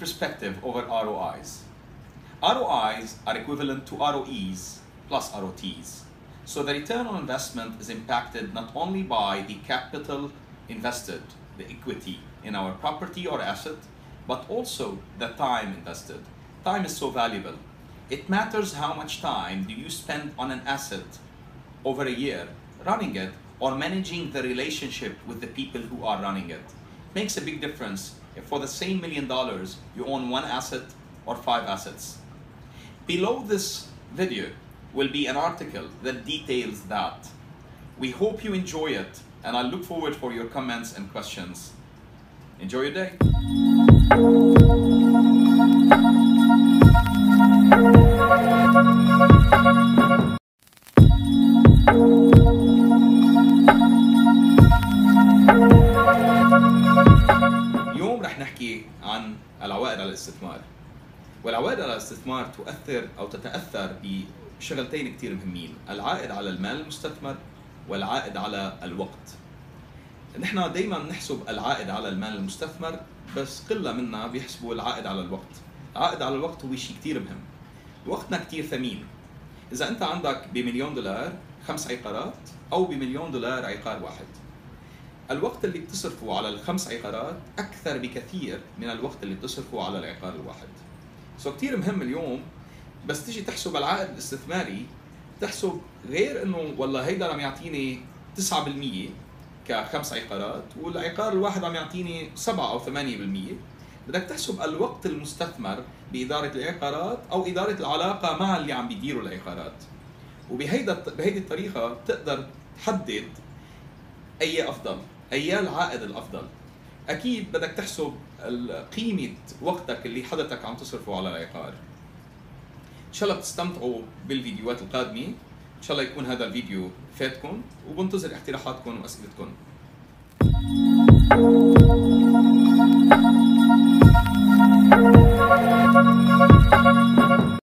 perspective over ROIs. ROIs are equivalent to ROEs plus ROTs. So the return on investment is impacted not only by the capital invested, the equity in our property or asset, but also the time invested. Time is so valuable. It matters how much time do you spend on an asset over a year running it or managing the relationship with the people who are running it. Makes a big difference if for the same million dollars you own one asset or five assets. Below this video will be an article that details that. We hope you enjoy it and I look forward for your comments and questions. Enjoy your day. نحكي عن العوائد على الاستثمار. والعوائد على الاستثمار تؤثر أو تتأثر بشغلتين كثير مهمين العائد على المال المستثمر والعائد على الوقت. نحن دائما نحسب العائد على المال المستثمر بس قله منا بيحسبوا العائد على الوقت. العائد على الوقت هو شيء كثير مهم. وقتنا كثير ثمين. إذا أنت عندك بمليون دولار خمس عقارات أو بمليون دولار عقار واحد. الوقت اللي بتصرفه على الخمس عقارات أكثر بكثير من الوقت اللي بتصرفه على العقار الواحد. سو كثير مهم اليوم بس تيجي تحسب العائد الاستثماري تحسب غير إنه والله هيدا عم يعطيني 9% كخمس عقارات والعقار الواحد عم يعطيني 7 أو 8% بدك تحسب الوقت المستثمر بإدارة العقارات أو إدارة العلاقة مع اللي عم بيديروا العقارات. وبهيدا بهيدي الطريقة بتقدر تحدد أي أفضل. اي العائد الأفضل. أكيد بدك تحسب قيمة وقتك اللي حضرتك عم تصرفه على العقار. إن شاء الله بتستمتعوا بالفيديوهات القادمة. إن شاء الله يكون هذا الفيديو فاتكم وبنتظر اقتراحاتكم وأسئلتكم.